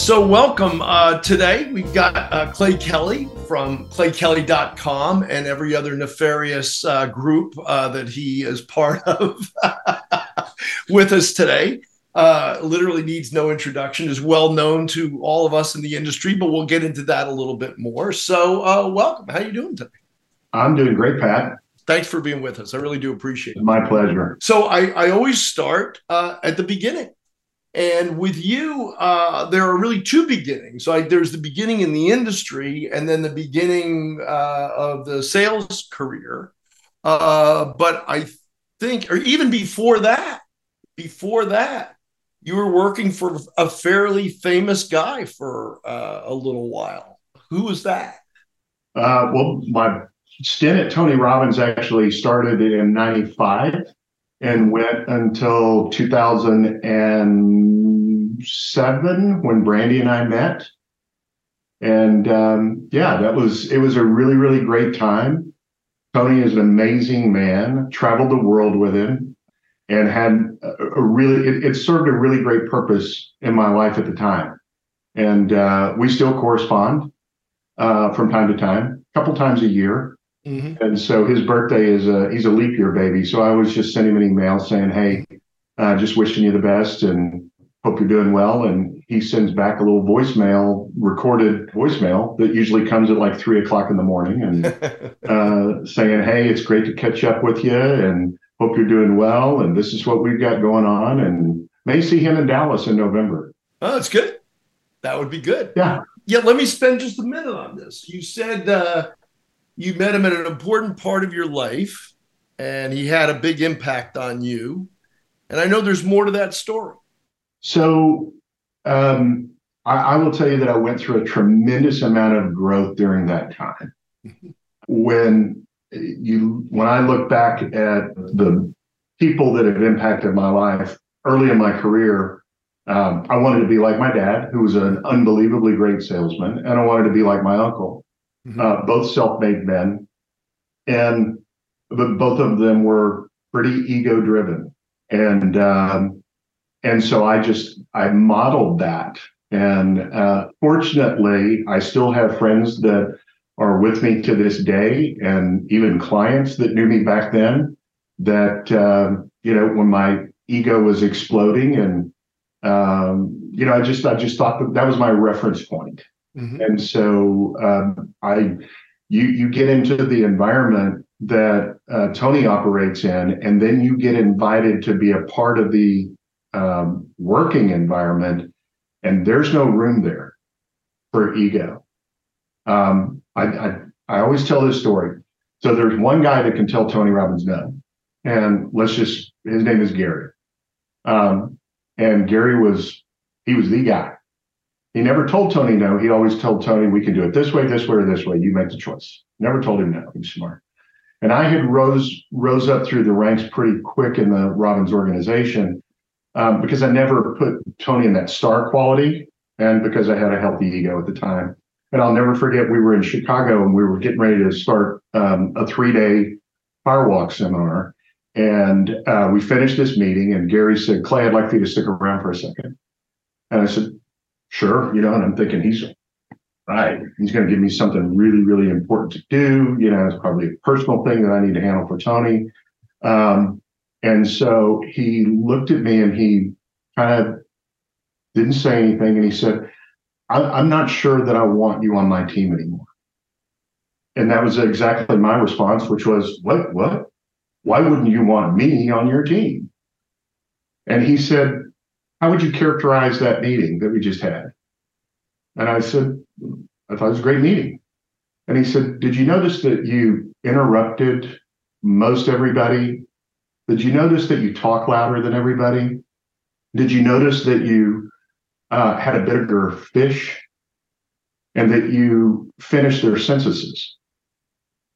So, welcome. Uh, today, we've got uh, Clay Kelley from claykelley.com and every other nefarious uh, group uh, that he is part of with us today. Uh, literally needs no introduction, is well known to all of us in the industry, but we'll get into that a little bit more. So, uh, welcome. How are you doing today? I'm doing great, Pat. Thanks for being with us. I really do appreciate it. My pleasure. So, I, I always start at the beginning and with you, uh, there are really two beginnings. Like there's the beginning in the industry, and then the beginning uh, of the sales career. Uh, but I think, or even before that, before that, you were working for a fairly famous guy for uh, a little while. Who was that? Uh, well, my stint at Tony Robbins actually started in '95 and went until 2007 when Brandy and I met. And um, yeah, that was it was a really really great time. Tony is an amazing man. Traveled the world with him, and had a, really it, it, served a really great purpose in my life at the time. And uh, we still correspond uh, from time to time, a couple times a year. Mm-hmm. And so his birthday is a he's a leap year baby. So I was just sending him an email saying, "Hey, uh, just wishing you the best and hope you're doing well." And he sends back a little voicemail, recorded voicemail that usually comes at like three o'clock in the morning, and uh, saying, "Hey, it's great to catch up with you, and hope you're doing well. And this is what we've got going on, and may see him in Dallas in November." Oh, that's good. That would be good. Yeah. Yeah. Let me spend just a minute on this. You said. Uh, you met him at an important part of your life and he had a big impact on you. And I know there's more to that story. So um, I, I, will tell you that I went through a tremendous amount of growth during that time. when you when I look back at the people that have impacted my life early in my career, um, I wanted to be like my dad, who was an unbelievably great salesman, and I wanted to be like my uncle mm-hmm. uh, both self-made men, and but both of them were pretty ego-driven, and um, and so I just I modeled that, and uh, fortunately, I still have friends that are with me to this day, and even clients that knew me back then. That uh, you know, when my ego was exploding, and um, you know, I just I just thought that that was my reference point Mm-hmm. And so um, I, you you get into the environment that uh, Tony operates in, and then you get invited to be a part of the um, working environment, and there's no room there for ego. Um, I, I I always tell this story. So there's one guy that can tell Tony Robbins no, and let's just his name is Gary. Um, and Gary was he was the guy. He never told Tony no. He always told Tony, we can do it this way, this way, or this way. You make the choice. Never told him no. He's smart. And I had rose rose up through the ranks pretty quick in the Robbins organization um, because I never put Tony in that star quality, and because I had a healthy ego at the time. And I'll never forget we were in Chicago and we were getting ready to start um, a three day firewalk seminar. And uh, we finished this meeting, and Gary said, "Clay, I'd like for you to stick around for a second. And I said, sure, you know, and I'm thinking he's right. He's going to give me something really, really important to do. You know, it's probably a personal thing that I need to handle for Tony. Um, and so he looked at me and he kind of didn't say anything. And he said, I'm not sure that I want you on my team anymore. And that was exactly my response, which was, What? What? Why wouldn't you want me on your team? And he said, how would you characterize that meeting that we just had? And I said, I thought it was a great meeting. And he said, Did you notice that you interrupted most everybody? Did you notice that you talk louder than everybody? Did you notice that you uh, had a bigger fish and that you finished their censuses?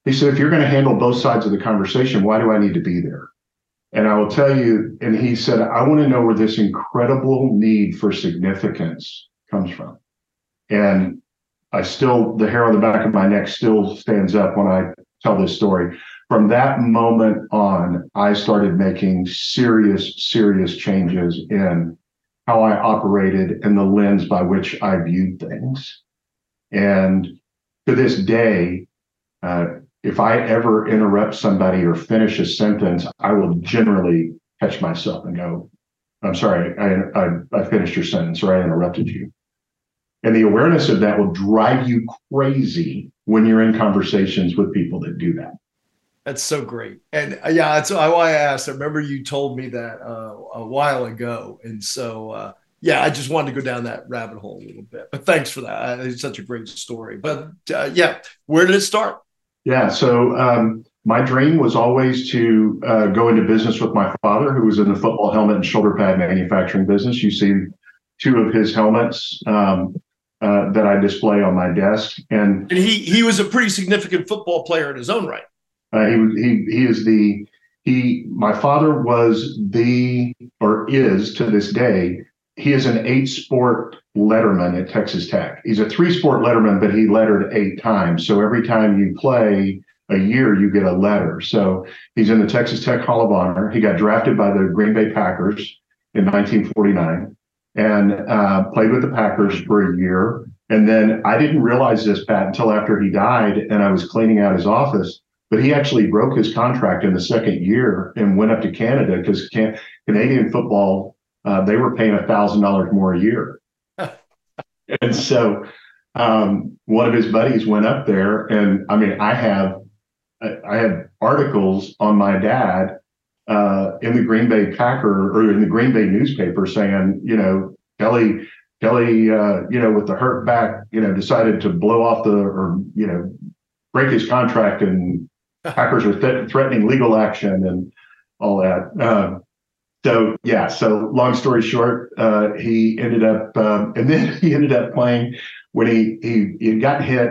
He said, If you're going to handle both sides of the conversation, why do I need to be there? And I will tell you, and he said, I want to know where this incredible need for significance comes from. And I still, the hair on the back of my neck still stands up when I tell this story. From that moment on, I started making serious, serious changes in how I operated and the lens by which I viewed things. And to this day, uh, if I ever interrupt somebody or finish a sentence, I will generally catch myself and go, I'm sorry, I, I, I finished your sentence or I interrupted you. And the awareness of that will drive you crazy when you're in conversations with people that do that. That's so great. And uh, yeah, that's why I asked. I remember you told me that uh, a while ago. And so, uh, yeah, I just wanted to go down that rabbit hole a little bit. But thanks for that. It's such a great story. But uh, yeah, where did it start? Yeah. So, um, my dream was always to uh, go into business with my father, who was in the football helmet and shoulder pad manufacturing business. You see two of his helmets um, uh, that I display on my desk, and, and he he was a pretty significant football player in his own right. Uh, he he he is the he. My father was the or is to this day. He is an eight sport letterman at Texas Tech. He's a three sport letterman, but he lettered eight times. So every time you play a year, you get a letter. So he's in the Texas Tech Hall of Honor. He got drafted by the Green Bay Packers in 1949 and uh, played with the Packers for a year. And then I didn't realize this, Pat, until after he died and I was cleaning out his office. But he actually broke his contract in the second year and went up to Canada because can- Canadian football, uh, they were paying $1,000 more a year. and so um, one of his buddies went up there. And I mean, I have I have articles on my dad uh, in the Green Bay Packer or in the Green Bay newspaper saying, you know, Kelley, Kelley, uh, you know, with the hurt back, you know, decided to blow off the or you know break his contract, and Packers are th- threatening legal action and all that. Um, so yeah, so long story short, uh, he ended up, um, and then he ended up playing when he he he got hit,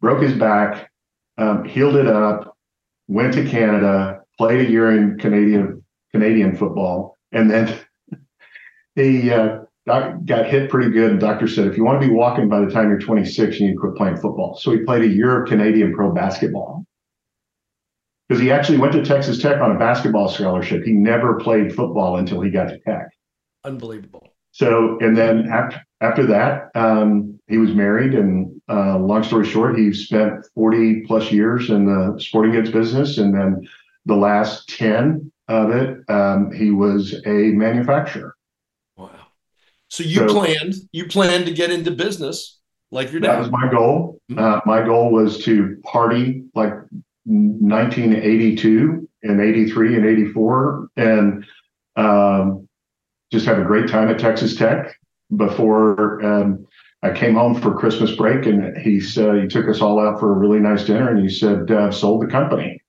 broke his back, um, healed it up, went to Canada, played a year in Canadian Canadian football, and then he uh, got hit pretty good. And doctor said, if you want to be walking by the time you're 26, you need to quit playing football. So he played a year of Canadian pro basketball because he actually went to Texas Tech on a basketball scholarship. He never played football until he got to Tech. Unbelievable. So, and then after after that, um, he was married, and uh, long story short, he spent 40 plus years in the sporting goods business, and then the last 10 of it, um, he was a manufacturer. Wow! So you so, planned you planned to get into business like your dad. That was my goal. Mm-hmm. Uh, my goal was to party like 1982 and 83 and 84, and um, just have a great time at Texas Tech before um, I came home for Christmas break, and he said he took us all out for a really nice dinner, and he said uh, sold the company.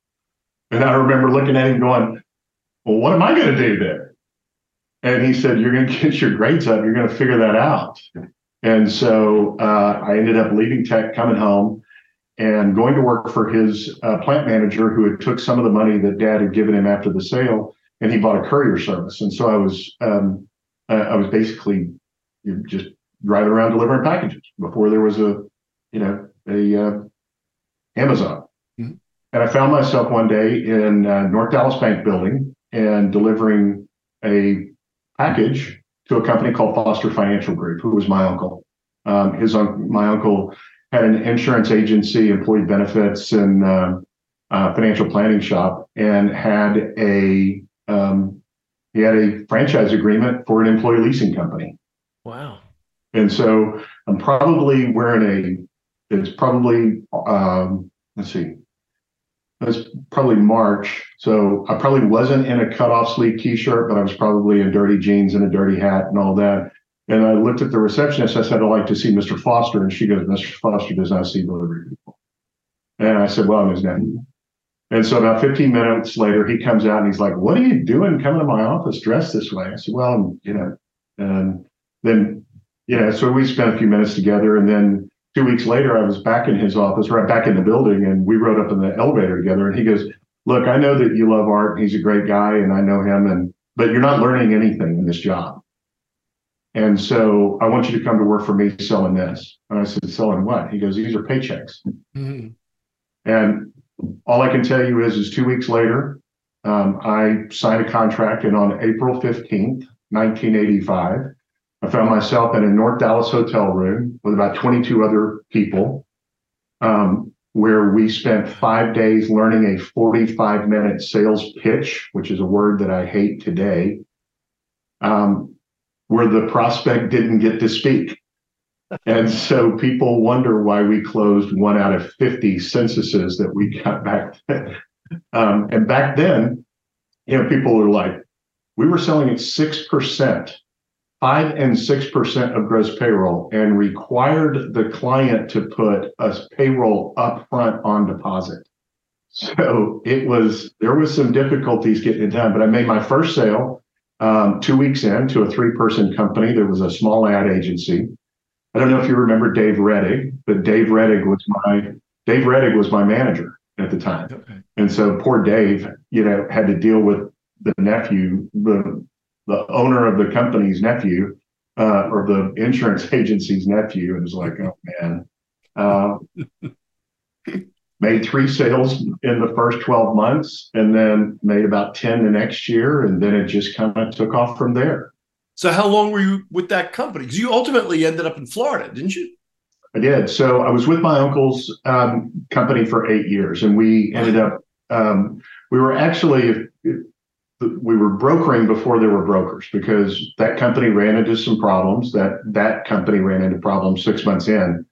And I remember looking at him going, "Well, what am I going to do there?" And he said, "You're going to get your grades up. You're going to figure that out." And so uh, I ended up leaving Tech, coming home, and going to work for his uh, plant manager, who had took some of the money that Dad had given him after the sale, and he bought a courier service. And so I was um, I was basically just driving around delivering packages before there was a, you know, a uh, Amazon. Mm-hmm. And I found myself one day in uh, North Dallas Bank building and delivering a package to a company called Foster Financial Group, who was my uncle. Um, his un- my uncle had an insurance agency, employee benefits, and uh, uh, financial planning shop, and had a um, he had a franchise agreement for an employee leasing company. Wow. And so I'm probably wearing a, it's probably, um, let's see, it's probably March. So I probably wasn't in a cutoff sleeve t-shirt, but I was probably in dirty jeans and a dirty hat and all that. And I looked at the receptionist. I said, I'd like to see Mr. Foster. And she goes, Mr. Foster does not see delivery people. And I said, well, I'm his nephew. And so about 15 minutes later, he comes out and he's like, what are you doing coming to my office dressed this way? I said, well, you know, and then, yeah, so we spent a few minutes together. And then two weeks later, I was back in his office, right back in the building, and we rode up in the elevator together. And he goes, Look, I know that you love art. He's a great guy, and I know him, and but you're not learning anything in this job. And so I want you to come to work for me selling this. And I said, Selling what? He goes, These are paychecks. Mm-hmm. And all I can tell you is, is two weeks later, um, I signed a contract, and on April 15th 1985. I found myself in a North Dallas hotel room with about 22 other people, um, where we spent five days learning a 45 minute sales pitch, which is a word that I hate today, um, where the prospect didn't get to speak. And so people wonder why we closed one out of 50 censuses that we got back then. Um, and back then, you know, people were like, we were selling at 6%, 5 and 6% of gross payroll, and required the client to put a payroll upfront on deposit. So it was, there was some difficulties getting it done, but I made my first sale um, two weeks in to a three person company. There was a small ad agency. I don't know if you remember Dave Reddig, but Dave Reddig was my Dave Reddig was my manager at the time. Okay. And so poor Dave, you know, had to deal with the nephew, the the owner of the company's nephew, uh, or the insurance agency's nephew, and was like, oh man. Uh, made three sales in the first 12 months and then made about 10 the next year and then it just kind of took off from there so how long were you with that company because you ultimately ended up in florida didn't you I did. So I was with my uncle's um, company for eight years, and we ended up. Um, we were actually we were brokering before there were brokers because that company ran into some problems. That that company ran into problems six months in,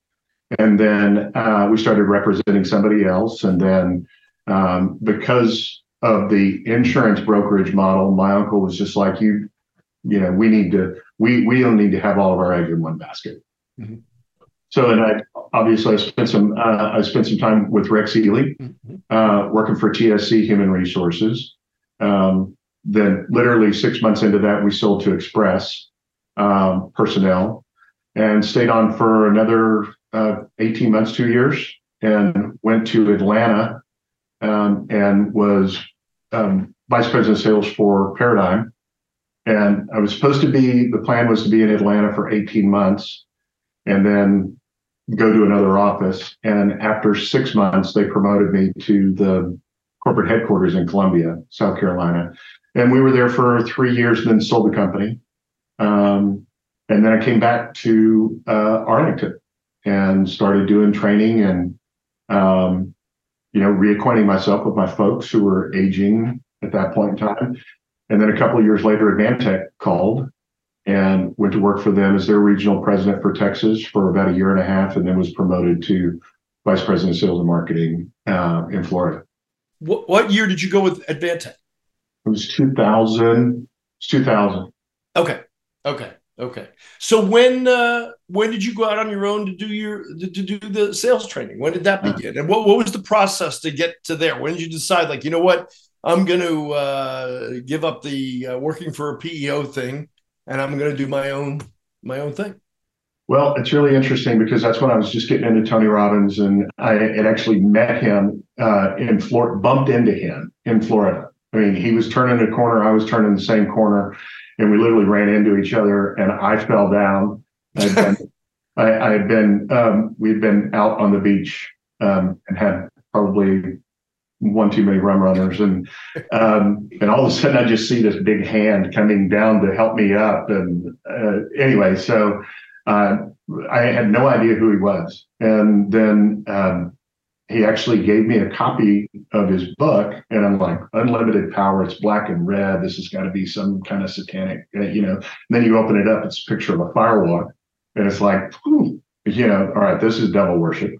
and then uh, we started representing somebody else. And then um, because of the insurance brokerage model, my uncle was just like you. You know, we need to. We we don't need to have all of our eggs in one basket. Mm-hmm. So, and I obviously I spent some uh, I spent some time with Rex Ely, mm-hmm. uh, working for TSC Human Resources. Um, then, literally six months into that, we sold to Express um, personnel, and stayed on for another uh, 18 months, two years, and went to Atlanta, um, and was um, vice president of sales for Paradigm. And I was supposed to be the plan was to be in Atlanta for 18 months, and then go to another office. And after six months, they promoted me to the corporate headquarters in Columbia, South Carolina. And we were there for three years and then sold the company. Um, and then I came back to uh, Arlington and started doing training and, um, you know, reacquainting myself with my folks who were aging at that point in time. And then a couple of years later, Advantech called and went to work for them as their regional president for Texas for about a year and a half, and then was promoted to vice president of sales and marketing uh, in Florida. What, what year did you go with Advantech? It was 2000. It's 2000. Okay. Okay. Okay. So when uh, when did you go out on your own to do your to, to do the sales training? When did that uh. begin? And what, what was the process to get to there? When did you decide, like, you know what, I'm going to uh, give up the uh, working for a PEO thing and I'm going to do my own my own thing. Well, it's really interesting because that's when I was just getting into Tony Robbins, and I had actually met him uh, in Florida, bumped into him in Florida. I mean, he was turning a corner, I was turning the same corner, and we literally ran into each other, and I fell down. I'd been, I, I, had been, um, we'd been out on the beach um, and had probably one too many rum runners. And um, and all of a sudden I just see this big hand coming down to help me up. And uh, anyway so uh, I had no idea who he was. And then um, he actually gave me a copy of his book and I'm like unlimited power it's black and red this has got to be some kind of satanic uh, you know and then you open it up it's a picture of a firewalk and it's like whew, you know all right this is devil worship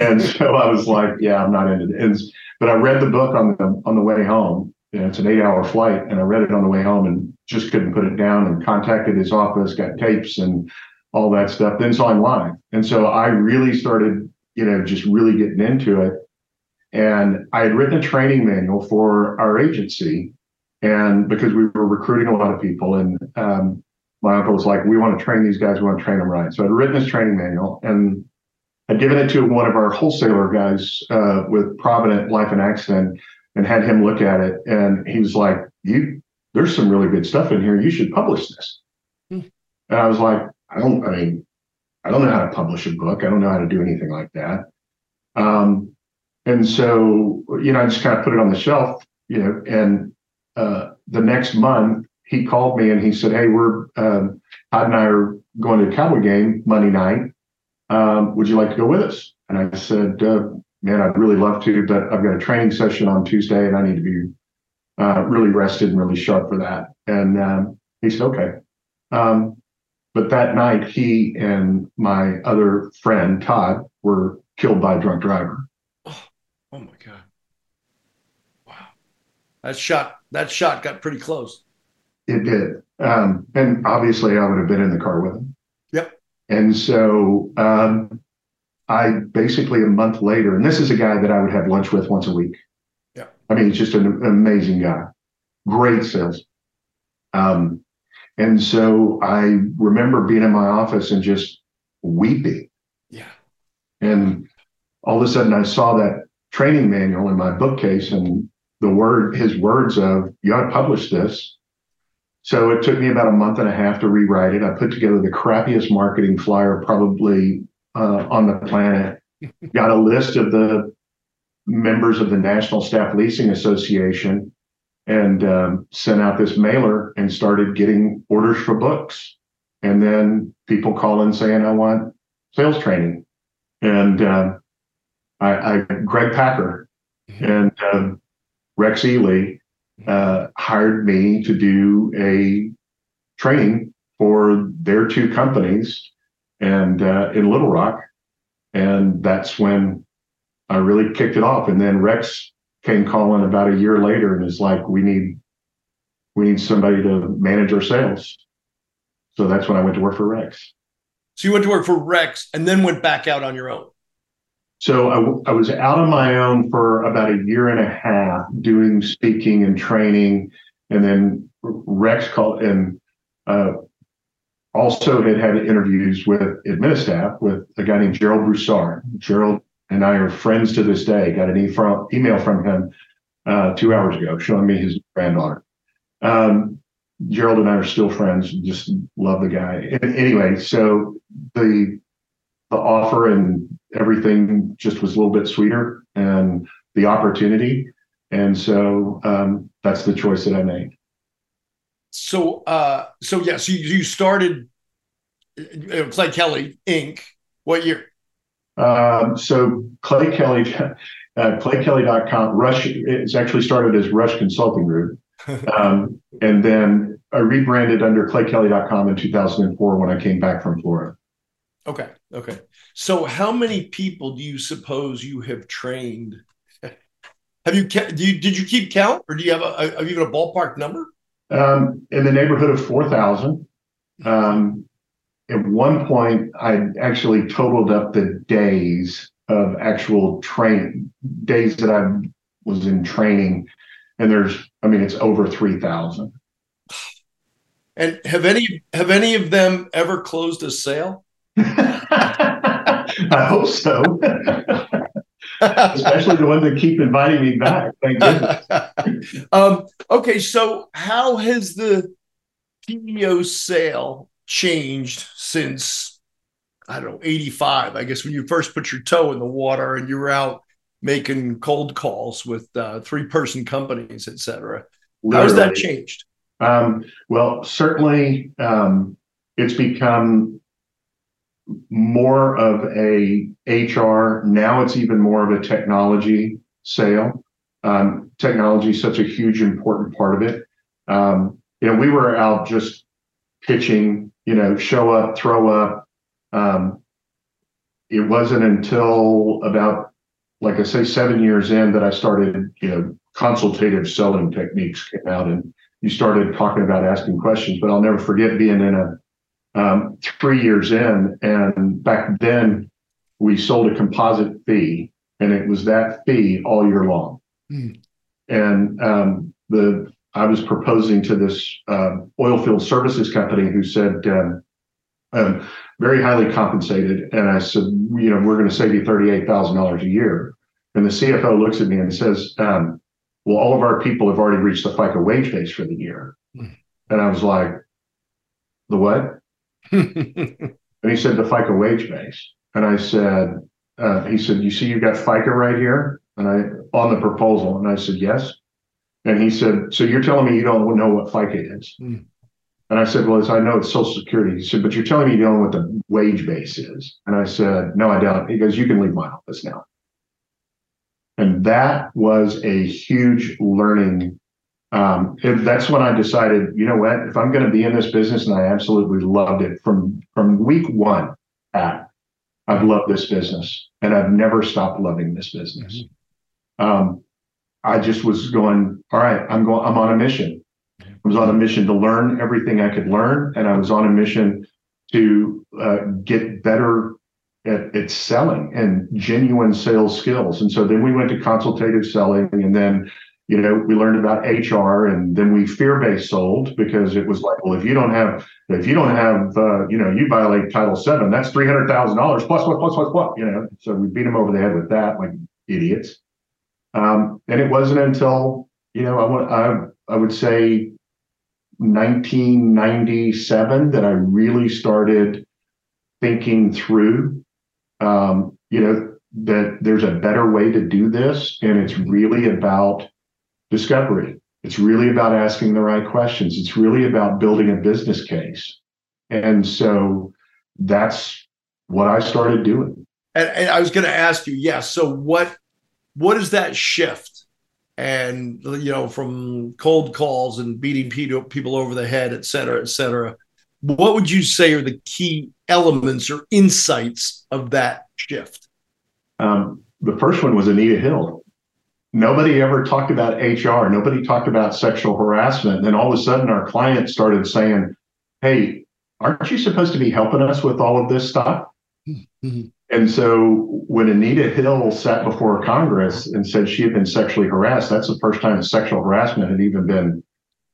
and so I was like yeah I'm not into it but I read the book on the on the way home. You know, it's an eight hour flight, and I read it on the way home and just couldn't put it down. And contacted his office, got tapes and all that stuff. Then saw him live, and so I really started, you know, just really getting into it. And I had written a training manual for our agency, and because we were recruiting a lot of people, and um, my uncle was like, "We want to train these guys. We want to train them right." So I'd written this training manual, and I'd given it to one of our wholesaler guys uh, with Provident Life and Accident and had him look at it. And he was like, You, there's some really good stuff in here. You should publish this. Hmm. And I was like, I don't, I mean, I don't know how to publish a book. I don't know how to do anything like that. Um, and so, you know, I just kind of put it on the shelf, you know, and uh, the next month he called me and he said, "Hey, we're um, Todd and I are going to a Cowboy game Monday night. Um, would you like to go with us?" And I said, uh, "Man, I'd really love to, but I've got a training session on Tuesday, and I need to be uh, really rested and really sharp for that." And um, he said, "Okay." Um, but that night, he and my other friend Todd were killed by a drunk driver. Oh, oh my god! Wow, that shot that shot got pretty close. It did. Um, and obviously, I would have been in the car with him. Yep. And so um, I basically a month later, and this is a guy that I would have lunch with once a week. Yeah. I mean, he's just an amazing guy, great sales. Um, and so I remember being in my office and just weeping. Yeah. And all of a sudden, I saw that training manual in my bookcase and the word, his words of, you ought to publish this. So it took me about a month and a half to rewrite it. I put together the crappiest marketing flyer probably uh, on the planet. Got a list of the members of the National Staff Leasing Association and um, sent out this mailer and started getting orders for books. And then people call in saying, I want sales training. And uh, I, I, Greg Packer mm-hmm. and uh, Rex Ely uh, hired me to do a training for their two companies and uh, in Little Rock. And that's when I really kicked it off. And then Rex came calling about a year later and is like, we need we need somebody to manage our sales. So that's when I went to work for Rex. So you went to work for Rex and then went back out on your own. So I, I was out on my own for about a year and a half doing speaking and training. And then Rex called and uh, also had had interviews with Administaff with a guy named Gerald Broussard. Gerald and I are friends to this day. Got an email from him uh, two hours ago showing me his granddaughter. Um, Gerald and I are still friends. Just love the guy. Anyway, so the the offer and everything just was a little bit sweeter and the opportunity. And so um, that's the choice that I made. So, uh, so yes, yeah, so you, you started uh, Clay Kelley Inc. What year? Um, so Clay Kelley, uh, ClayKelley.com. Rush. It's actually started as Rush Consulting Group, um, and then I rebranded under ClayKelley.com in 2004 when I came back from Florida. Okay. Okay. So, how many people do you suppose you have trained? Have you, do you did you keep count, or do you have a, have you got a ballpark number? Um, in the neighborhood of four thousand. Um, at one point, I actually totaled up the days of actual training days that I was in training, and there's, I mean, it's over three thousand. And have any have any of them ever closed a sale? I hope so. Especially the ones that keep inviting me back. Thank goodness. um, okay, so how has the PEO sale changed since I don't know, 85, I guess when you first put your toe in the water and you were out making cold calls with uh, three person companies, et cetera. How's that changed? Um, well, certainly um, it's become more of a HR. Now it's even more of a technology sale. Um, technology is such a huge, important part of it. Um, you know, we were out just pitching, you know, show up, throw up. Um, it wasn't until about, like I say, seven years in that I started, you know, consultative selling techniques came out and you started talking about asking questions. But I'll never forget being in a um, three years in. And back then, we sold a composite fee, and it was that fee all year long. Mm. And um, the I was proposing to this uh, oil field services company who said, um, um, very highly compensated. And I said, you know, we're going to save you $38,000 a year. And the CFO looks at me and says, um, well, all of our people have already reached the FICA wage base for the year. Mm. And I was like, the what? and he said, the FICA wage base. And I said, uh, he said, you see, you've got FICA right here. And I, on the proposal. And I said, yes. And he said, So you're telling me you don't know what FICA is? Mm. And I said, Well, as I know it's Social Security. He said, But you're telling me you don't know what the wage base is. And I said, No, I don't. He goes, You can leave my office now. And that was a huge learning. Um, that's when I decided, you know what, if I'm going to be in this business, and I absolutely loved it from from week one, at I've loved this business, and I've never stopped loving this business. Mm-hmm. Um, I just was going, all right, I'm going, I'm on a mission. I was on a mission to learn everything I could learn, and I was on a mission to uh, get better at, at selling and genuine sales skills. And so then we went to consultative selling, and then you know we learned about hr and then we fear-based sold because it was like well if you don't have if you don't have uh, you know you violate title seven that's $300000 plus plus plus plus plus what plus what what you know so we beat them over the head with that like idiots um, and it wasn't until you know I, I, I would say 1997 that i really started thinking through um, you know that there's a better way to do this and it's really about discovery. It's really about asking the right questions. It's really about building a business case. And so that's what I started doing. And, and I was going to ask you, yes. Yeah, so what what is that shift? And you know, from cold calls and beating people over the head, et cetera, et cetera. What would you say are the key elements or insights of that shift? Um, the first one was Anita Hill nobody ever talked about HR. Nobody talked about sexual harassment. And then all of a sudden, our client started saying, Hey, aren't you supposed to be helping us with all of this stuff? Mm-hmm. And so when Anita Hill sat before Congress and said she had been sexually harassed, that's the first time sexual harassment had even been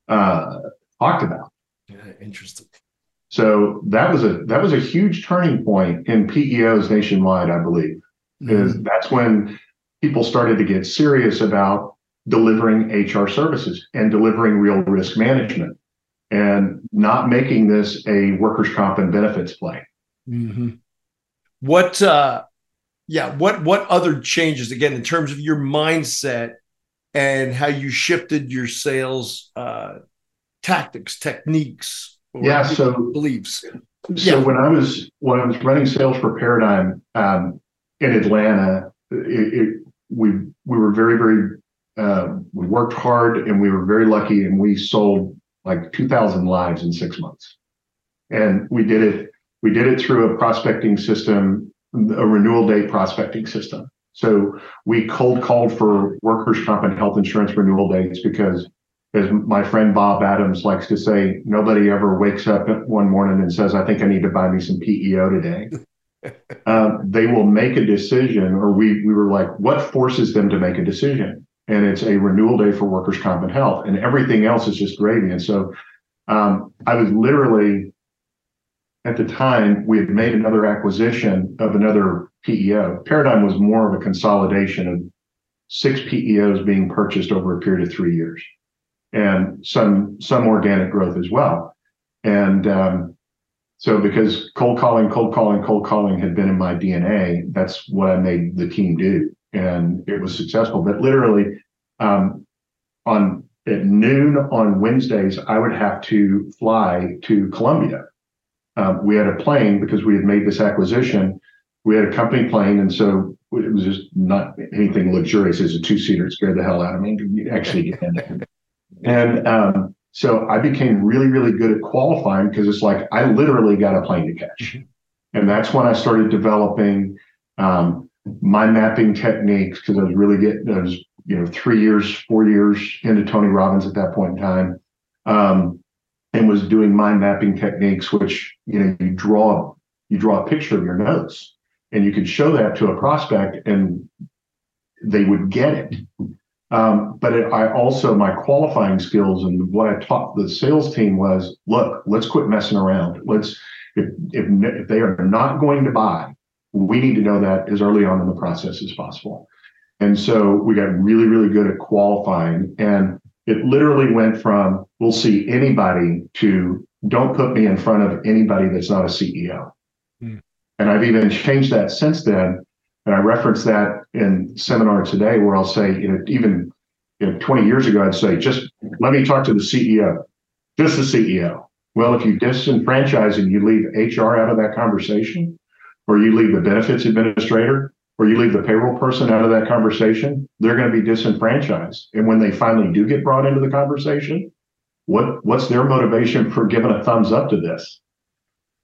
uh, talked about. Yeah, interesting. So that was a that was a huge turning point in PEOs nationwide, I believe. Mm-hmm. Is that's when people started to get serious about delivering HR services and delivering real risk management and not making this a workers' comp and benefits play. Mm-hmm. What, uh, yeah, what what other changes again in terms of your mindset and how you shifted your sales uh, tactics, techniques? Yeah, so beliefs. So yeah. when I was when I was running sales for Paradigm um, in Atlanta, it, it, we we were very very uh, we worked hard and we were very lucky and we sold like 2000 lives in six months and we did it we did it through a prospecting system a renewal date prospecting system so we cold called for workers comp and health insurance renewal dates because as my friend bob adams likes to say nobody ever wakes up one morning and says i think i need to buy me some peo today um, they will make a decision, or we we were like, what forces them to make a decision? And it's a renewal day for workers' comp and health, and everything else is just gravy. And so um, I was literally at the time we had made another acquisition of another PEO. Paradigm was more of a consolidation of six PEOs being purchased over a period of three years, and some some organic growth as well. And um, so because cold calling, cold calling, cold calling had been in my DNA, that's what I made the team do. And it was successful. But literally, um, on at noon on Wednesdays, I would have to fly to Columbia. Um, we had a plane because we had made this acquisition. We had a company plane, and so it was just not anything luxurious. It's a two-seater. It scared the hell out of me to actually get in it. And um, so I became really, really good at qualifying because it's like I literally got a plane to catch. Mm-hmm. And that's when I started developing um, mind mapping techniques because I was really getting, I was, you know, three years, four years into Tony Robbins at that point in time. Um, and was doing mind mapping techniques, which, you know, you draw, you draw a picture of your notes and you could show that to a prospect and they would get it. Um, but it, I also my qualifying skills and what I taught the sales team was, look, let's quit messing around. Let's if if, if they are not going to buy, we need to know that as early on in the process as possible. And so we got really really good at qualifying, and it literally went from we'll see anybody to don't put me in front of anybody that's not a CEO. Hmm. And I've even changed that since then and I reference that in seminar today where I'll say, you know, even you know, 20 years ago, I'd say, just let me talk to the CEO, just the CEO. Well, if you disenfranchise and you leave HR out of that conversation, or you leave the benefits administrator, or you leave the payroll person out of that conversation, they're going to be disenfranchised. And when they finally do get brought into the conversation, what what's their motivation for giving a thumbs up to this?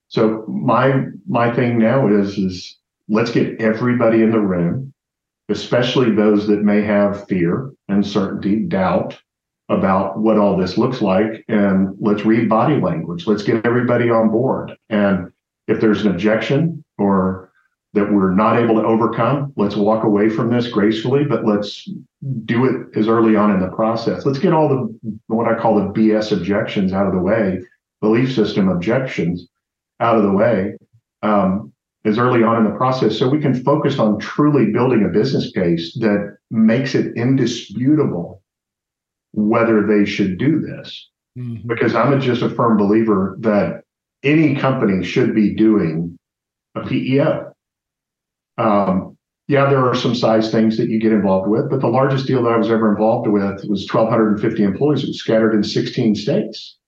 So my my thing now is is let's get everybody in the room, especially those that may have fear, uncertainty, doubt about what all this looks like, and let's read body language. Let's get everybody on board. And if there's an objection or that we're not able to overcome, let's walk away from this gracefully, but let's do it as early on in the process. Let's get all the what I call the BS objections out of the way, belief system objections out of the way um, as early on in the process so we can focus on truly building a business case that makes it indisputable whether they should do this. Mm-hmm. Because I'm a, just a firm believer that any company should be doing a PEO. Um, yeah, there are some size things that you get involved with, but the largest deal that I was ever involved with was 1,250 employees. It was scattered in 16 states.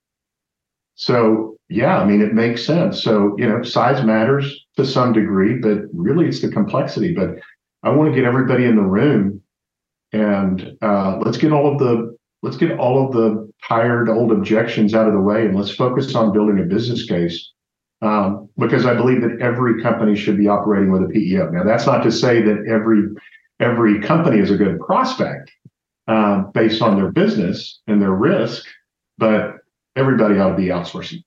So yeah, I mean, it makes sense. So, you know, size matters to some degree, but really it's the complexity. But I want to get everybody in the room and uh, let's get all of the let's get all of the tired old objections out of the way and let's focus on building a business case um, because I believe that every company should be operating with a PEO. Now, that's not to say that every every company is a good prospect uh, based on their business and their risk, but everybody ought to be outsourcing.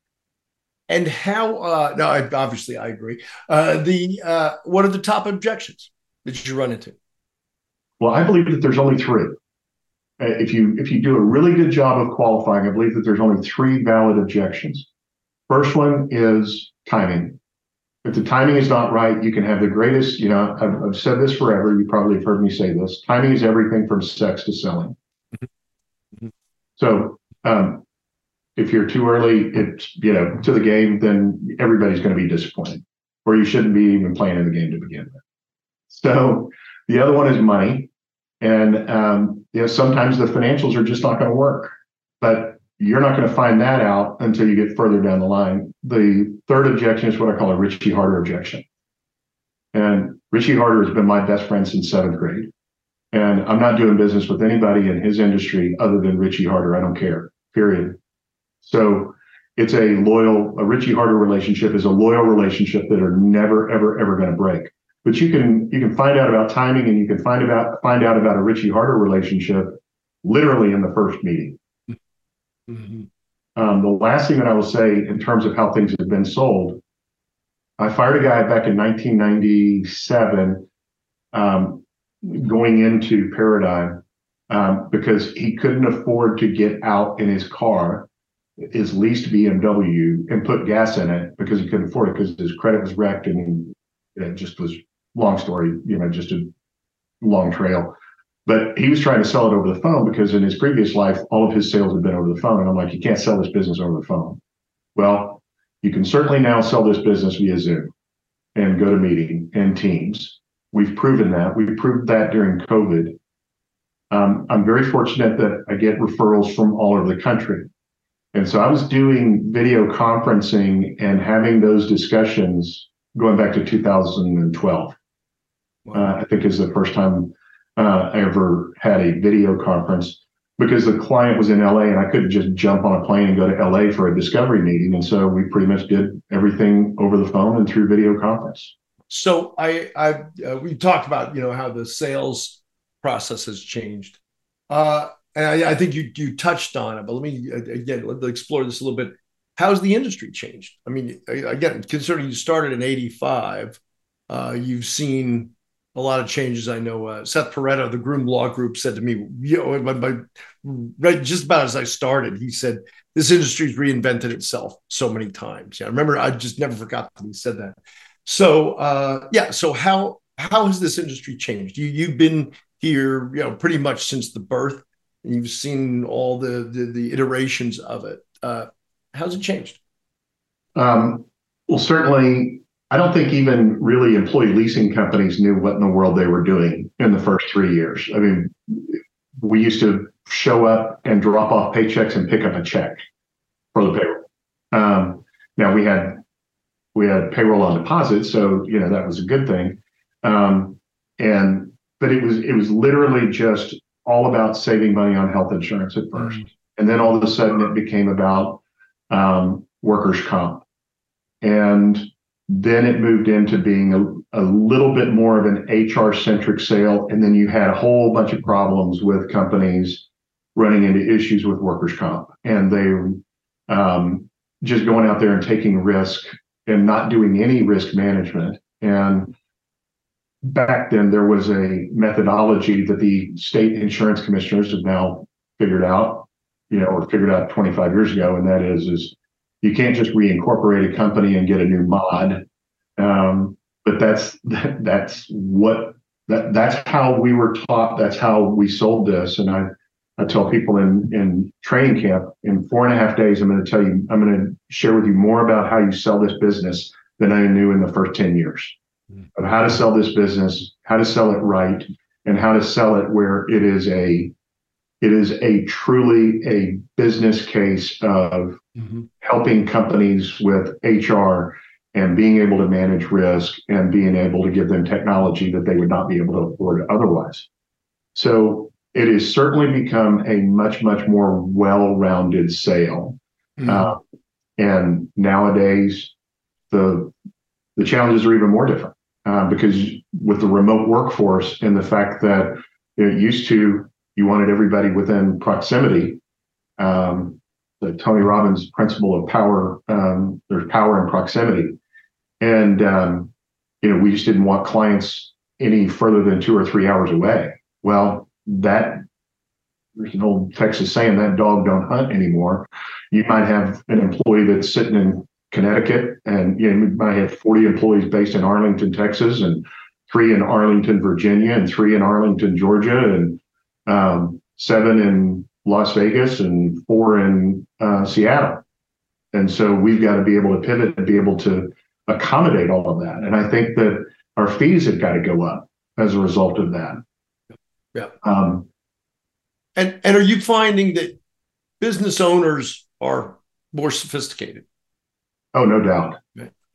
And how uh no I, obviously i agree. Uh the uh what are the top objections that you run into? Well i believe that there's only three. Uh, if you if you do a really good job of qualifying i believe that there's only three valid objections first one is timing if the timing is not right you can have the greatest you know i've, I've said this forever you probably have heard me say this timing is everything from sex to selling mm-hmm. so um, if you're too early, it's you know to the game, then everybody's going to be disappointed, or you shouldn't be even playing in the game to begin with. So the other one is money, and um, you know sometimes the financials are just not going to work, but you're not going to find that out until you get further down the line. The third objection is what I call a Richie Harder objection, and Richie Harder has been my best friend since seventh grade. And I'm not doing business with anybody in his industry other than Richie Harder. I don't care. Period. So it's a loyal, a Richie Harder relationship is a loyal relationship that are never, ever, ever going to break. But you can you can find out about timing and you can find about find out about a Richie Harder relationship literally in the first meeting. Mm-hmm. Um, the last thing that I will say in terms of how things have been sold, I fired a guy back in 1997 um, going into Paradigm um, because he couldn't afford to get out in his car his leased BMW and put gas in it because he couldn't afford it because his credit was wrecked and it just was long story, you know, just a long trail. But he was trying to sell it over the phone because in his previous life, all of his sales had been over the phone. And I'm like, you can't sell this business over the phone. Well, you can certainly now sell this business via Zoom and go to meeting and Teams. We've proven that. We've proved that during COVID. Um, I'm very fortunate that I get referrals from all over the country. And so I was doing video conferencing and having those discussions going back to 2012. Wow. Uh, I think is the first time uh, I ever had a video conference because the client was in LA and I couldn't just jump on a plane and go to LA for a discovery meeting. And so we pretty much did everything over the phone and through video conference. So I, I uh, we talked about you know how the sales process has changed. Uh, and I, I, think you you touched on it, but let me again let, explore this a little bit. How's the industry changed? I mean, again, considering you started in '85, uh, you've seen a lot of changes. I know uh, Seth Perretta, the Groom Law Group, said to me, you know, right just about as I started, he said, "This industry's reinvented itself so many times." Yeah, I remember. I just never forgot that he said that. So, uh, yeah. So how how has this industry changed? You you've been here, you know, pretty much since the birth and You've seen all the the, the iterations of it. Uh, how's it changed? Um, well, certainly, I don't think even really employee leasing companies knew what in the world they were doing in the first three years. I mean, we used to show up and drop off paychecks and pick up a check for the payroll. Um, now we had we had payroll on deposit, so you know that was a good thing. Um, and but it was it was literally just all about saving money on health insurance at 1st mm-hmm. and then all of a sudden it became about um, workers' comp, and then it moved into being a, a little bit more of an HR centric sale, and then you had a whole bunch of problems with companies running into issues with workers' comp, and they um, just going out there and taking risk and not doing any risk management. And back then, there was a methodology that the state insurance commissioners have now figured out, you know, or figured out 25 years ago, and that is is you can't just reincorporate a company and get a new mod. Um, but that's that's what that that's how we were taught. That's how we sold this, and I I tell people in, in training camp, in four and a half days, I'm going to tell you, I'm going to share with you more about how you sell this business than I knew in the first 10 years mm. of how to sell this business, how to sell it right, and how to sell it where it is a it is a truly a business case of mm-hmm. helping companies with HR and being able to manage risk and being able to give them technology that they would not be able to afford otherwise. So it has certainly become a much, much more well rounded sale. Mm-hmm. Uh, and nowadays, the the challenges are even more different uh, because with the remote workforce and the fact that it used to you wanted everybody within proximity. Um, the Tony Robbins principle of power, um, there's power in proximity. And, um, you know, we just didn't want clients any further than two or three hours away. Well, that there's an old Texas saying that dog don't hunt anymore. You might have an employee that's sitting in Connecticut, and you, know, you might have 40 employees based in Arlington, Texas, and three in Arlington, Virginia, and three in Arlington, Georgia, and um, seven in Las Vegas, and four in uh, Seattle. And so we've got to be able to pivot and be able to accommodate all of that. And I think that our fees have got to go up as a result of that. Yeah. Um, and and are you finding that business owners are more sophisticated? Oh, no doubt.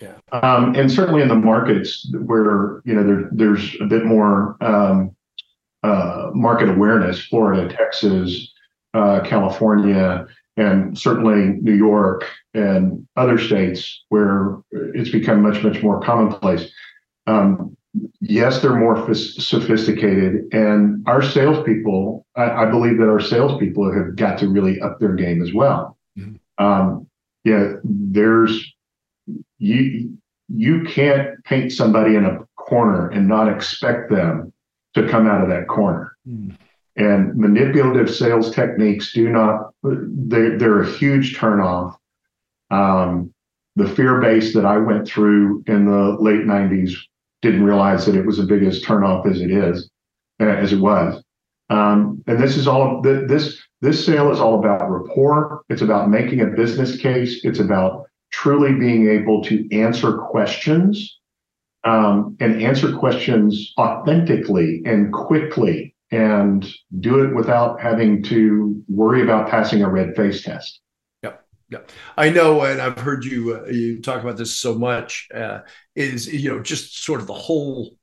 Yeah. Um, and certainly in the markets where you know there, there's a bit more um, uh, market awareness, Florida, Texas, uh, California, and certainly New York and other states where it's become much much more commonplace. Um, yes, they're more sophisticated, and our salespeople. I, I, believe that our salespeople have got to really up their game as well. Mm-hmm. Um, yeah, there's you. You can't paint somebody in a corner and not expect them to come out of that corner. Mm. And manipulative sales techniques do not. They, they're a huge turnoff. Um, the fear base that I went through in the late 90s didn't realize that it was the biggest turnoff as it is, uh, as it was. Um, and this is all this this sale is all about rapport. It's about making a business case. It's about truly being able to answer questions um, and answer questions authentically and quickly and do it without having to worry about passing a red face test. Yeah. I know, and I've heard you uh, you talk about this so much. Uh, is you know just sort of the whole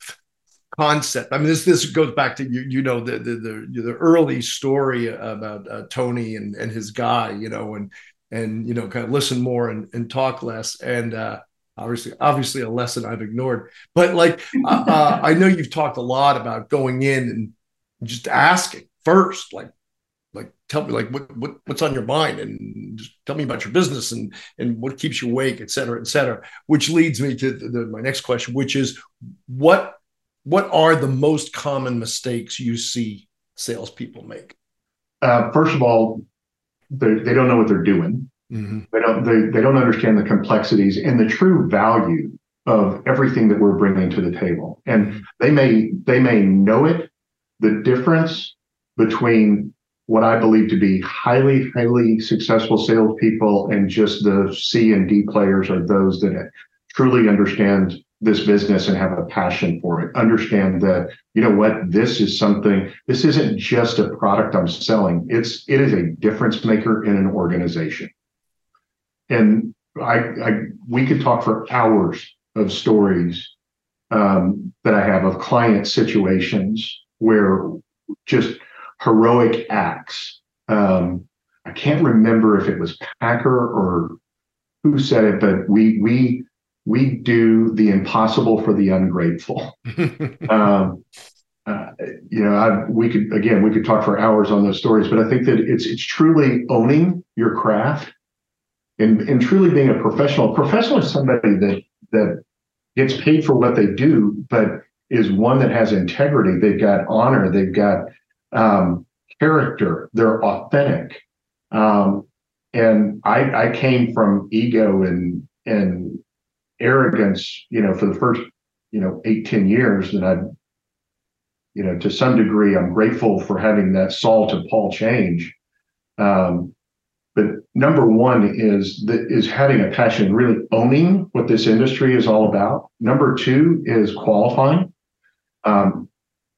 concept. I mean, this this goes back to you you know the the the, the early story about uh, Tony and and his guy, you know, and and you know kind of listen more and, and talk less and. uh obviously obviously a lesson i've ignored but like uh, uh, i know you've talked a lot about going in and just asking first like like tell me like what, what what's on your mind and just tell me about your business and and what keeps you awake et cetera et cetera which leads me to the, the, my next question which is what what are the most common mistakes you see salespeople make uh, first of all they, they don't know what they're doing mm-hmm. they don't they, they don't understand the complexities and the true value of everything that we're bringing to the table and mm-hmm. they may they may know it the difference between what I believe to be highly, highly successful salespeople and just the C and D players are those that truly understand this business and have a passion for it. Understand that, you know what, this is something, this isn't just a product I'm selling. It's it is a difference maker in an organization. And I, I we could talk for hours of stories um, that I have of client situations where just heroic acts. Um, I can't remember if it was Packer or who said it, but we we we do the impossible for the ungrateful. um, uh, you know, I, we could again we could talk for hours on those stories, but I think that it's it's truly owning your craft and and truly being a professional. A professional is somebody that that gets paid for what they do, but is one that has integrity. They've got honor. They've got um, character. They're authentic. Um, and I, I came from ego and and arrogance, you know, for the first, you know, eight, 10 years. And I, you know, to some degree, I'm grateful for having that Saul to Paul change. Um, but number one is that is having a passion, really owning what this industry is all about. Number two is qualifying, um,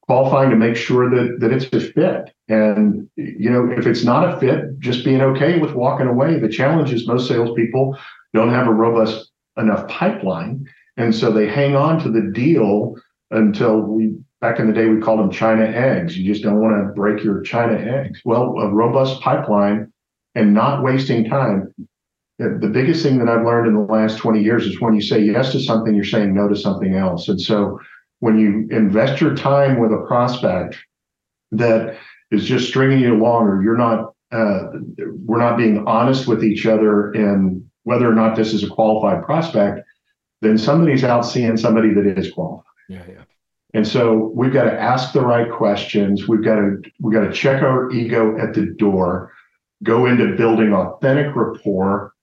qualifying to make sure that that it's a fit. And you know, if it's not a fit, just being okay with walking away. The challenge is most salespeople don't have a robust enough pipeline. And so they hang on to the deal until we, back in the day, we called them China eggs. You just don't want to break your China eggs. Well, a robust pipeline and not wasting time. The biggest thing that I've learned in the last 20 years is when you say yes to something, you're saying no to something else. And so when you invest your time with a prospect that is just stringing you along, or you're not, uh, we're not being honest with each other in whether or not this is a qualified prospect, then somebody's out seeing somebody that is qualified. Yeah, yeah. And so we've got to ask the right questions. We've got to we've got to check our ego at the door, go into building authentic rapport,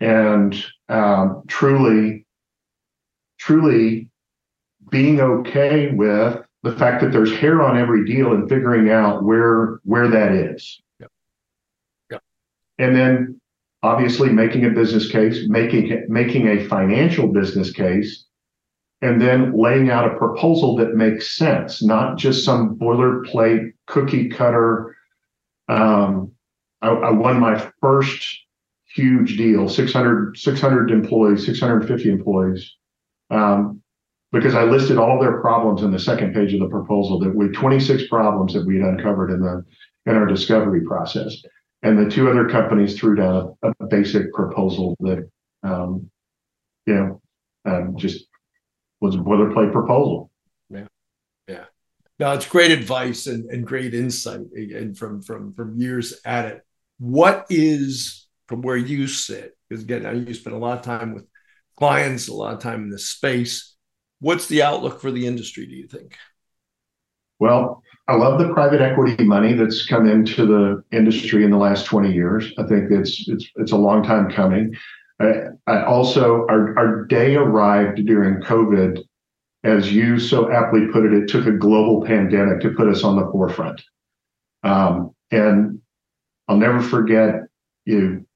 and um, truly, truly being okay with the fact that there's hair on every deal and figuring out where where that is. Yep. Yep. And then obviously making a business case, making making a financial business case, and then laying out a proposal that makes sense, not just some boilerplate cookie cutter. Um, I, I, won my first huge deal, 600, 600 employees, 650 employees, um, because I listed all their problems in the second page of the proposal that we 26 problems that we had uncovered in the in our discovery process and the two other companies threw down a, a basic proposal that um, you know um, just was a boilerplate proposal. Yeah, yeah. Now it's great advice and, and great insight, and from from from years at it. What is from where you sit? Because again, now you spend a lot of time with clients, a lot of time in this space. What's the outlook for the industry? Do you think? Well, I love the private equity money that's come into the industry in the last 20 years. I think it's it's it's a long time coming. I, I also our our day arrived during COVID, as you so aptly put it. It took a global pandemic to put us on the forefront, um, and I'll never forget. You,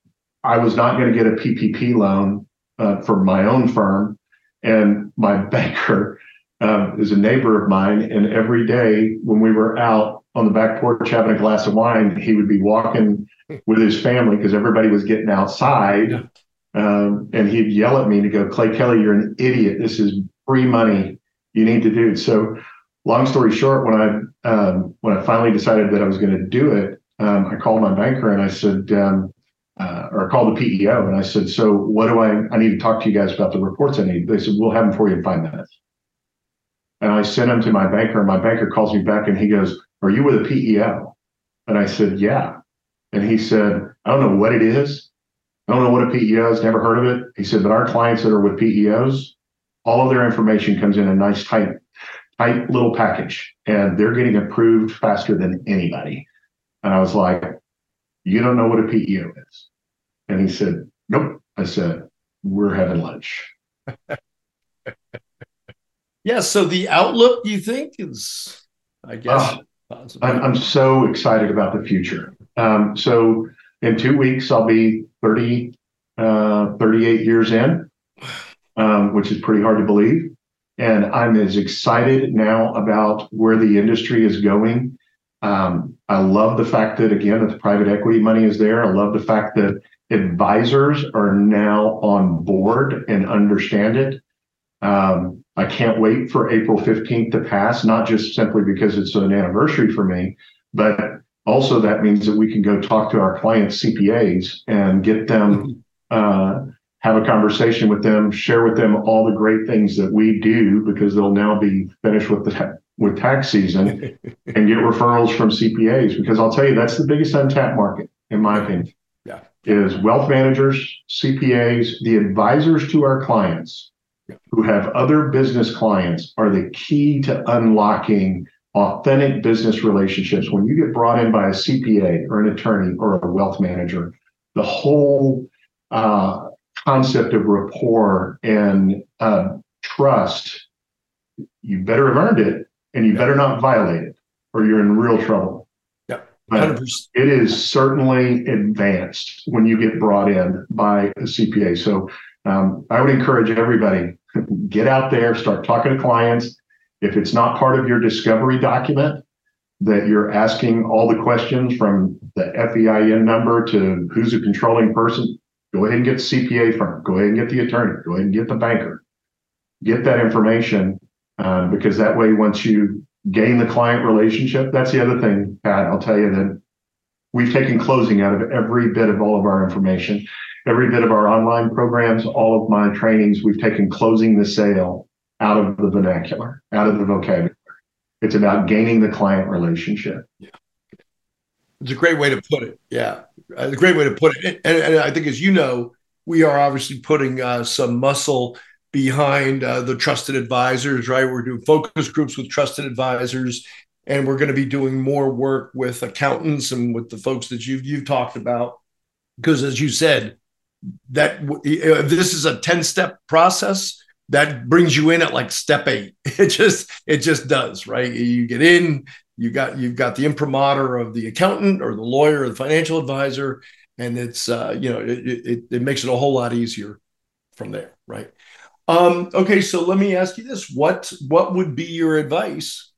I was not going to get a PPP loan uh, for my own firm, and my banker um, is a neighbor of mine, and every day when we were out on the back porch having a glass of wine, he would be walking with his family because everybody was getting outside, um, and he'd yell at me to go, "Clay Kelley, you're an idiot. This is free money. You need to do." It. So, long story short, when I um, when I finally decided that I was going to do it, um, I called my banker and I said. Um, uh, or called the PEO and I said, "So what do I? I need to talk to you guys about the reports I need." They said, "We'll have them for you in five minutes." And I sent him to my banker, and my banker calls me back and he goes, Are you with a PEO? And I said, Yeah. And he said, I don't know what it is. I don't know what a PEO is, never heard of it. He said, But our clients that are with PEOs, all of their information comes in a nice, tight, tight little package, and they're getting approved faster than anybody. And I was like, You don't know what a PEO is. And he said, Nope. I said, We're having lunch. Yeah. So the outlook, you think, is, I guess, uh, I'm, I'm, so excited about the future. Um, so in two weeks, I'll be 30, uh, 38 years in, um, which is pretty hard to believe. And I'm as excited now about where the industry is going. Um, I love the fact that, again, that the private equity money is there. I love the fact that advisors are now on board and understand it. Um, I can't wait for April 15th to pass, not just simply because it's an anniversary for me, but also that means that we can go talk to our clients' CPAs and get them, uh, have a conversation with them, share with them all the great things that we do because they'll now be finished with the with tax season and get referrals from CPAs because I'll tell you that's the biggest untapped market in my opinion. Yeah. Is wealth managers, CPAs, the advisors to our clients yeah. who have other business clients are the key to unlocking authentic business relationships. When you get brought in by a CPA or an attorney or a wealth manager, the whole uh, concept of rapport and uh, trust, you better have earned it and you better not violate it or you're in real trouble. Yeah. It is certainly advanced when you get brought in by a CPA. So um, I would encourage everybody get out there, start talking to clients. If it's not part of your discovery document, that you're asking all the questions from the FEIN number to who's a controlling person, go ahead and get the CPA firm, go ahead and get the attorney, go ahead and get the banker. Get that information um, because that way, once you gain the client relationship, that's the other thing, Pat. I'll tell you that we've taken closing out of every bit of all of our information, every bit of our online programs, all of my trainings. We've taken closing the sale out of the vernacular, out of the vocabulary. It's about gaining the client relationship. Yeah. It's a great way to put it. Yeah, It's a great way to put it. And, and I think, as you know, we are obviously putting uh, some muscle behind uh, the trusted advisors, right? We're doing focus groups with trusted advisors, and we're going to be doing more work with accountants and with the folks that you've you've talked about. Because as you said, that if this is a 10 step process that brings you in at like step eight it just it just does right you get in you got you've got the imprimatur of the accountant or the lawyer or the financial advisor and it's uh, you know it, it, it makes it a whole lot easier from there right um, okay, so let me ask you this: what what would be your advice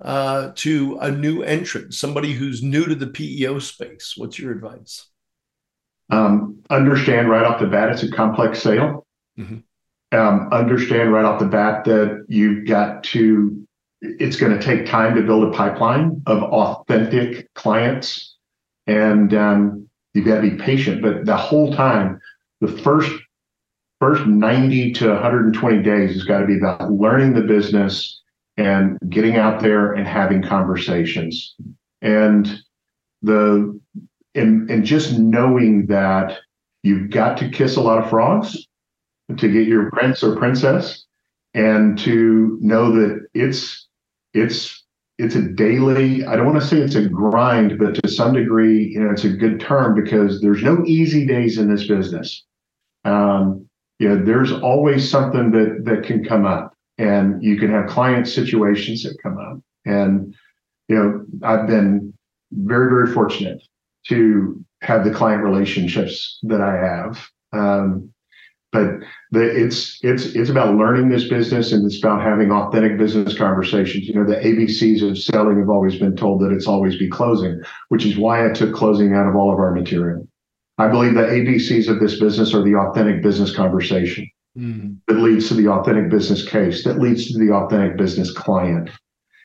uh, to a new entrant, somebody who's new to the PEO space? What's your advice? Um, understand right off the bat it's a complex sale. Mm-hmm. Um, understand right off the bat that you've got to. It's going to take time to build a pipeline of authentic clients, and um, you've got to be patient. But the whole time, the first first 90 to 120 days has got to be about learning the business and getting out there and having conversations. And the and, and just knowing that you've got to kiss a lot of frogs to get your prince or princess and to know that it's it's it's a daily i don't want to say it's a grind but to some degree you know it's a good term because there's no easy days in this business. Um, you know, there's always something that that can come up, and you can have client situations that come up. And you know, I've been very very fortunate to have the client relationships that I have. Um, but the, it's it's it's about learning this business and it's about having authentic business conversations. You know, the ABCs of selling have always been told that it's always be closing, which is why I took closing out of all of our material. I believe the ABCs of this business are the authentic business conversation mm-hmm. that leads to the authentic business case, that leads to the authentic business client.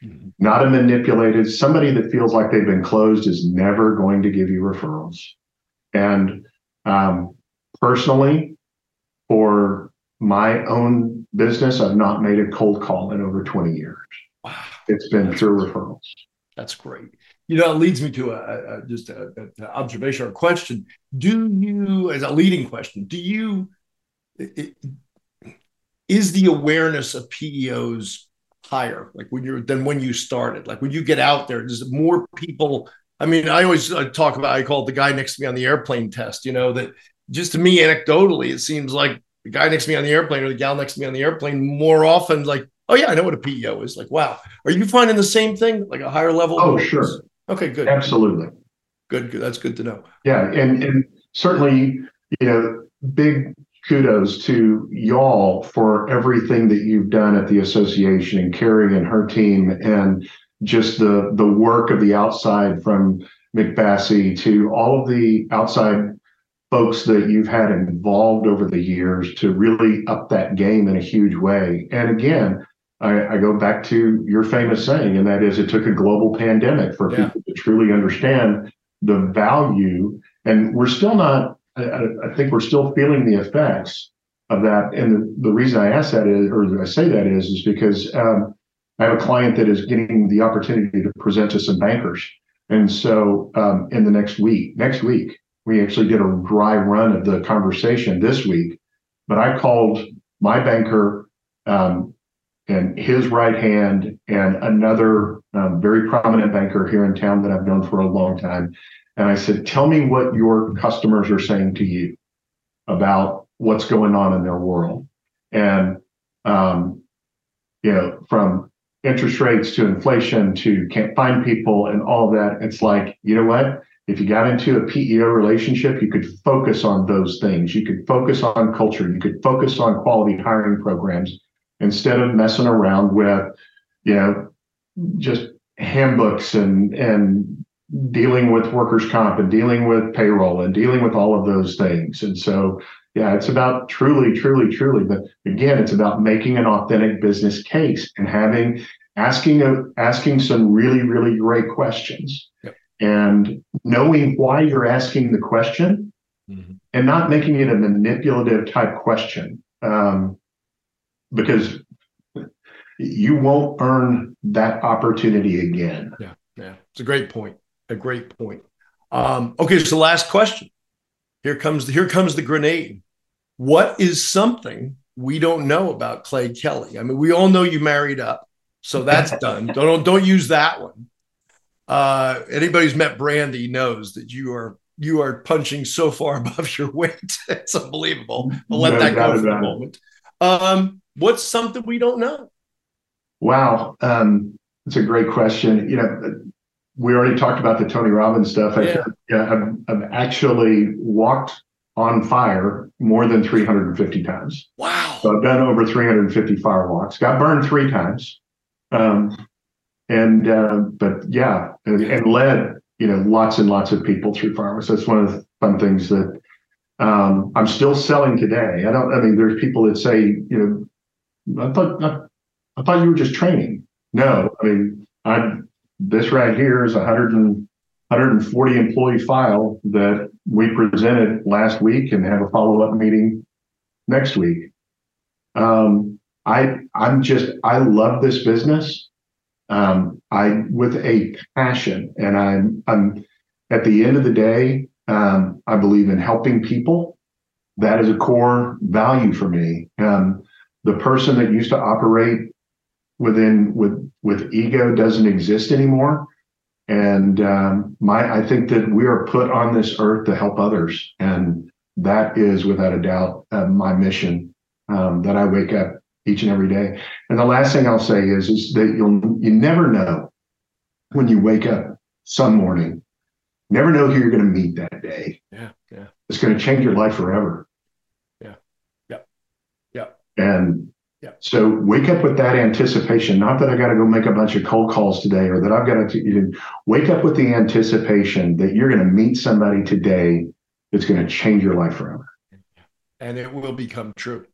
Mm-hmm. Not a manipulated, somebody that feels like they've been closed is never going to give you referrals. And um, personally, for my own business, I've not made a cold call in over 20 years. Wow. It's been That's through great. referrals. That's great you know, it leads me to a, a just an observation or question. Do you, as a leading question, do you, it, is the awareness of PEOs higher, like when you're than when you started? Like when you get out there, does more people? I mean, I always I talk about I call it the guy next to me on the airplane test. You know that just to me anecdotally, it seems like the guy next to me on the airplane or the gal next to me on the airplane more often like, oh yeah, I know what a PEO is. Like, wow, are you finding the same thing, like a higher level? Oh, sure. Okay, good. Absolutely. Good, good. That's good to know. Yeah, and and certainly, you know, big kudos to y'all for everything that you've done at the association and Carrie and her team and just the the work of the outside from McBassey to all of the outside folks that you've had involved over the years to really up that game in a huge way. And again, I, I go back to your famous saying, and that is it took a global pandemic for yeah. people to truly understand the value. And we're still not, I, I think we're still feeling the effects of that. And the, the reason I ask that is, or I say that is, is because um, I have a client that is getting the opportunity to present to some bankers. And so um, in the next week, next week, we actually did a dry run of the conversation this week. But I called my banker um, and his right hand and another um, very prominent banker here in town that I've known for a long time. And I said, Tell me what your customers are saying to you about what's going on in their world. And, um, you know, from interest rates to inflation to can't find people and all that, it's like, you know what? If you got into a PEO relationship, you could focus on those things. You could focus on culture. You could focus on quality hiring programs instead of messing around with, you know, just handbooks and and dealing with workers' comp and dealing with payroll and dealing with all of those things. And so, yeah, it's about truly, truly, truly. But again, it's about making an authentic business case and having asking a, asking some really, really great questions. Yep. And knowing why you're asking the question mm-hmm. and not making it a manipulative type question. Um, because you won't earn that opportunity again. Yeah, yeah, it's a great point. A great point. Um, okay, so last question. Here comes the, here comes the grenade. What is something we don't know about Clay Kelley? I mean, we all know you married up, so that's done. Don't don't use that one. Uh, anybody who's met Brandy knows that you are you are punching so far above your weight. it's unbelievable. I'll let no that go for a moment. Um, What's something we don't know? Wow, um, that's a great question. You know, we already talked about the Tony Robbins stuff. Yeah. I, I've, I've actually walked on fire more than 350 times. Wow. So I've done over 350 fire walks. Got burned three times. Um, and uh, but yeah, and, and, led you know lots and lots of people through fire walks. That's one of the fun things that um, I'm still selling today. I don't. I mean, there's people that say you know I thought I, I thought you were just training. No, I mean, I this right here is a hundred and 140 employee file that we presented last week and have a follow up meeting next week. Um, I I'm just I love this business. Um, I with a passion, and I'm I'm at the end of the day, um, I believe in helping people. That is a core value for me. Um, the person that used to operate within with with ego doesn't exist anymore. And um, my i think that we are put on this earth to help others. And that is without a doubt uh, my mission um, that i wake up each and every day. And the last thing i'll say is is that you'll you never know when you wake up some morning. Never know who you're going to meet that day. Yeah yeah. It's going to change your life forever and yeah. so wake up with that anticipation, not that I got to go make a bunch of cold calls today or that I've got to you know, wake up with the anticipation that you're going to meet somebody today that's going to change your life forever. And it will become true.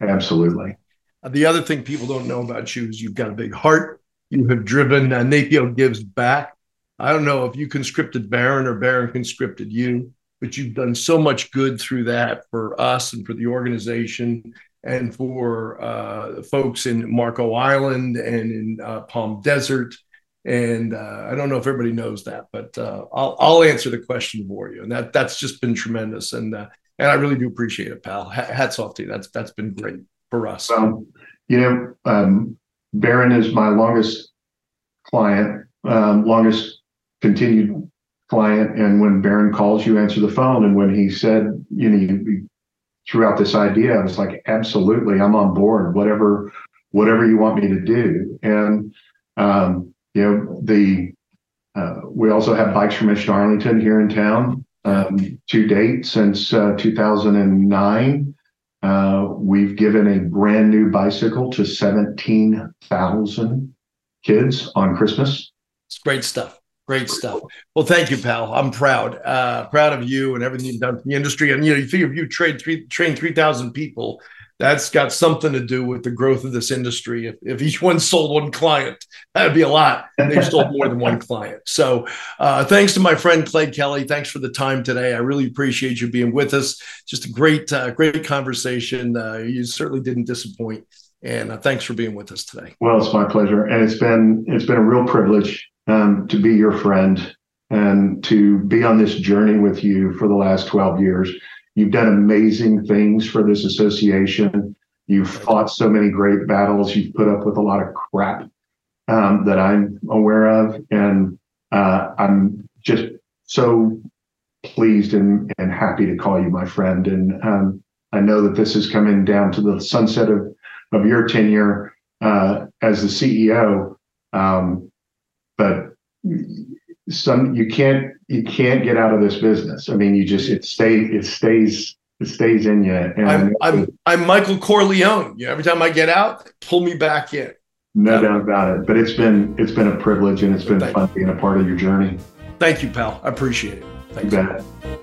Absolutely. Uh, the other thing people don't know about you is you've got a big heart. You have driven uh, NAPEO Gives Back. I don't know if you conscripted Baron or Baron conscripted you, but you've done so much good through that for us and for the organization and for uh, folks in Marco Island and in uh, Palm Desert. And uh, I don't know if everybody knows that, but uh, I'll, I'll answer the question for you. And that that's just been tremendous. And uh, and I really do appreciate it, pal. Hats off to you. That's that's been great for us. Um, you know, um, Baron is my longest client, um, longest continued client. And when Baron calls, you answer the phone. And when he said, you know, you, throughout this idea. I was like, absolutely, I'm on board. Whatever, whatever you want me to do. And um, you know, the uh, we also have bikes from Mission Arlington here in town um, to date since uh, 2009. Uh, we've given a brand new bicycle to 17,000 kids on Christmas. It's great stuff. Great stuff. Well, thank you, pal. I'm proud, uh, proud of you and everything you've done for the industry. And you know, you figure if you train three train three thousand people, that's got something to do with the growth of this industry. If, if each one sold one client, that'd be a lot. They've sold more than one client. So, uh, thanks to my friend Clay Kelley. Thanks for the time today. I really appreciate you being with us. Just a great, uh, great conversation. Uh, you certainly didn't disappoint. And uh, thanks for being with us today. Well, it's my pleasure, and it's been it's been a real privilege um, to be your friend and to be on this journey with you for the last 12 years. You've done amazing things for this association. You've fought so many great battles. You've put up with a lot of crap um, that I'm aware of. And uh, I'm just so pleased and, and happy to call you my friend. And um, I know that this is coming down to the sunset of, of your tenure uh, as the CEO. Um, but some you can't you can't get out of this business. I mean, you just it stays it stays it stays in you. And I'm I'm, I'm Michael Corleone. You know, every time I get out, pull me back in. No doubt about it. But it's been it's been a privilege and it's been Thank fun being a part of your journey. Thank you, pal. I appreciate it. Thanks. You bet.